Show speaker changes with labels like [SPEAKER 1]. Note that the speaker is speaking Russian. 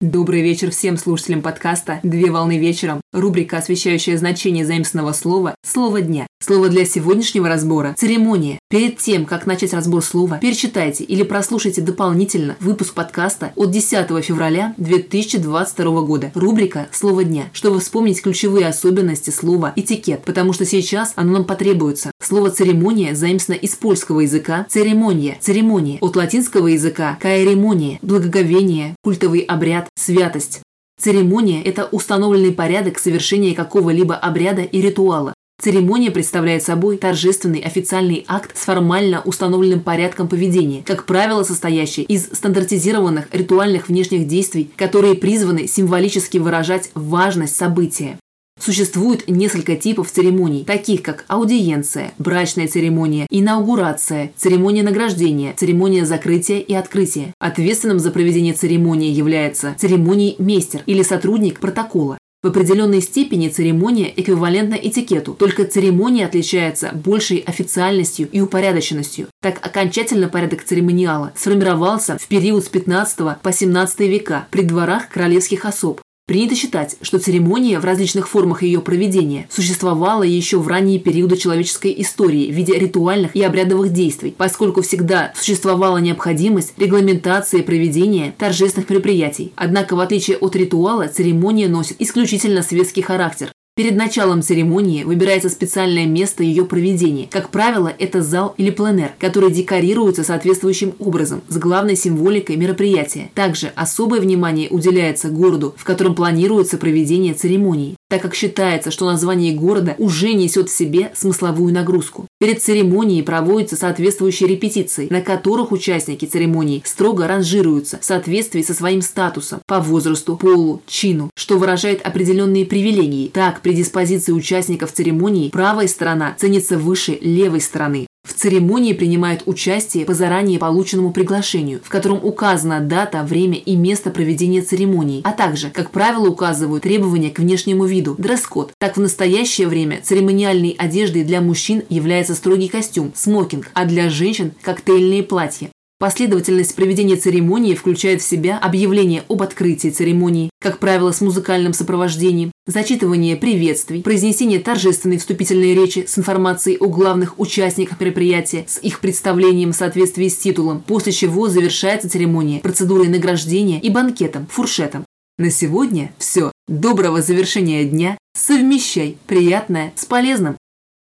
[SPEAKER 1] Добрый вечер всем слушателям подкаста «Две волны вечером». Рубрика, освещающая значение заимственного слова «Слово дня». Слово для сегодняшнего разбора – церемония. Перед тем, как начать разбор слова, перечитайте или прослушайте дополнительно выпуск подкаста от 10 февраля 2022 года. Рубрика «Слово дня», чтобы вспомнить ключевые особенности слова «этикет», потому что сейчас оно нам потребуется. Слово «церемония» заимствовано из польского языка «церемония», «церемония», от латинского языка «каэремония», «благоговение», «культовый обряд», святость. Церемония – это установленный порядок совершения какого-либо обряда и ритуала. Церемония представляет собой торжественный официальный акт с формально установленным порядком поведения, как правило, состоящий из стандартизированных ритуальных внешних действий, которые призваны символически выражать важность события. Существует несколько типов церемоний, таких как аудиенция, брачная церемония, инаугурация, церемония награждения, церемония закрытия и открытия. Ответственным за проведение церемонии является церемоний мейстер или сотрудник протокола. В определенной степени церемония эквивалентна этикету, только церемония отличается большей официальностью и упорядоченностью. Так окончательно порядок церемониала сформировался в период с 15 по 17 века при дворах королевских особ, Принято считать, что церемония в различных формах ее проведения существовала еще в ранние периоды человеческой истории в виде ритуальных и обрядовых действий, поскольку всегда существовала необходимость регламентации проведения торжественных мероприятий. Однако, в отличие от ритуала, церемония носит исключительно светский характер, Перед началом церемонии выбирается специальное место ее проведения. Как правило, это зал или пленэр, который декорируется соответствующим образом с главной символикой мероприятия. Также особое внимание уделяется городу, в котором планируется проведение церемонии так как считается, что название города уже несет в себе смысловую нагрузку. Перед церемонией проводятся соответствующие репетиции, на которых участники церемонии строго ранжируются в соответствии со своим статусом по возрасту, полу, чину, что выражает определенные привилегии. Так, при диспозиции участников церемонии правая сторона ценится выше левой стороны. В церемонии принимают участие по заранее полученному приглашению, в котором указана дата, время и место проведения церемонии, а также, как правило, указывают требования к внешнему виду, дресс-код. Так в настоящее время церемониальной одеждой для мужчин является строгий костюм, смокинг, а для женщин – коктейльные платья. Последовательность проведения церемонии включает в себя объявление об открытии церемонии, как правило, с музыкальным сопровождением, зачитывание приветствий, произнесение торжественной вступительной речи с информацией о главных участниках мероприятия, с их представлением в соответствии с титулом, после чего завершается церемония процедурой награждения и банкетом, фуршетом. На сегодня все. Доброго завершения дня. Совмещай приятное с полезным.